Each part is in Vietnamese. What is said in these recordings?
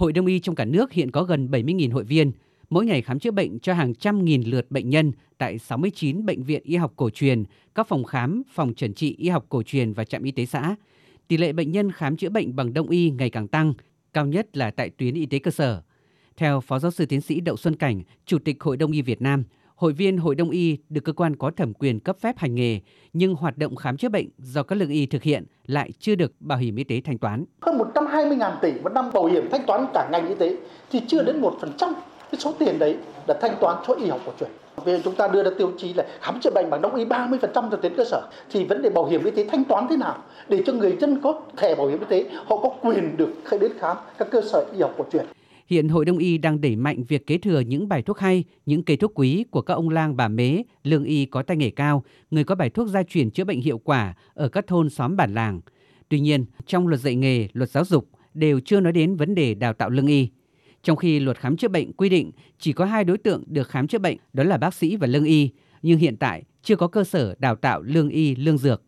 Hội Đông y trong cả nước hiện có gần 70.000 hội viên, mỗi ngày khám chữa bệnh cho hàng trăm nghìn lượt bệnh nhân tại 69 bệnh viện y học cổ truyền, các phòng khám, phòng chẩn trị y học cổ truyền và trạm y tế xã. Tỷ lệ bệnh nhân khám chữa bệnh bằng đông y ngày càng tăng, cao nhất là tại tuyến y tế cơ sở. Theo Phó Giáo sư Tiến sĩ Đậu Xuân Cảnh, Chủ tịch Hội Đông y Việt Nam, hội viên Hội Đông y được cơ quan có thẩm quyền cấp phép hành nghề, nhưng hoạt động khám chữa bệnh do các lương y thực hiện lại chưa được bảo hiểm y tế thanh toán. Hơn 120.000 tỷ một năm bảo hiểm thanh toán cả ngành y tế thì chưa đến 1% cái số tiền đấy là thanh toán cho y học cổ truyền. Vì chúng ta đưa ra tiêu chí là khám chữa bệnh bằng đông y 30% cho tuyến cơ sở thì vấn đề bảo hiểm y tế thanh toán thế nào để cho người dân có thẻ bảo hiểm y tế họ có quyền được đến khám các cơ sở y học cổ truyền. Hiện Hội Đông y đang đẩy mạnh việc kế thừa những bài thuốc hay, những cây thuốc quý của các ông lang bà mế, lương y có tay nghề cao, người có bài thuốc gia truyền chữa bệnh hiệu quả ở các thôn xóm bản làng. Tuy nhiên, trong luật dạy nghề, luật giáo dục đều chưa nói đến vấn đề đào tạo lương y. Trong khi luật khám chữa bệnh quy định chỉ có hai đối tượng được khám chữa bệnh, đó là bác sĩ và lương y, nhưng hiện tại chưa có cơ sở đào tạo lương y, lương dược.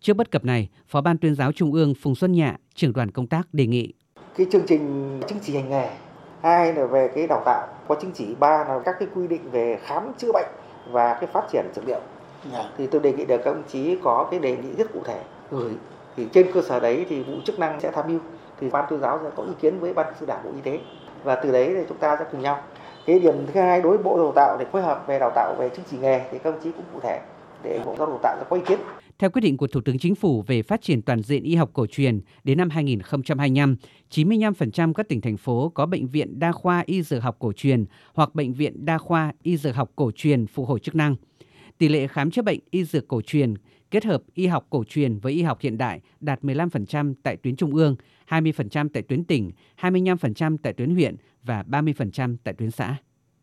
Trước bất cập này, Phó Ban tuyên giáo Trung ương Phùng Xuân Nhạ, trưởng đoàn công tác đề nghị. Cái chương trình chứng chỉ hành nghề hai là về cái đào tạo có chứng chỉ. Ba là các cái quy định về khám chữa bệnh và cái phát triển dược liệu. Yeah. Dạ. thì tôi đề nghị được các ông chí có cái đề nghị rất cụ thể. Gửi thì trên cơ sở đấy thì vụ chức năng sẽ tham mưu. Thì ban tuyên giáo sẽ có ý kiến với ban sư đảng bộ y tế. Và từ đấy thì chúng ta sẽ cùng nhau. Cái điểm thứ hai đối với bộ đào tạo để phối hợp về đào tạo về chứng chỉ nghề thì các ông chí cũng cụ thể để bộ giáo dục tạo sẽ có ý kiến theo quyết định của Thủ tướng Chính phủ về phát triển toàn diện y học cổ truyền đến năm 2025, 95% các tỉnh thành phố có bệnh viện đa khoa y dược học cổ truyền hoặc bệnh viện đa khoa y dược học cổ truyền phục hồi chức năng. Tỷ lệ khám chữa bệnh y dược cổ truyền kết hợp y học cổ truyền với y học hiện đại đạt 15% tại tuyến trung ương, 20% tại tuyến tỉnh, 25% tại tuyến huyện và 30% tại tuyến xã.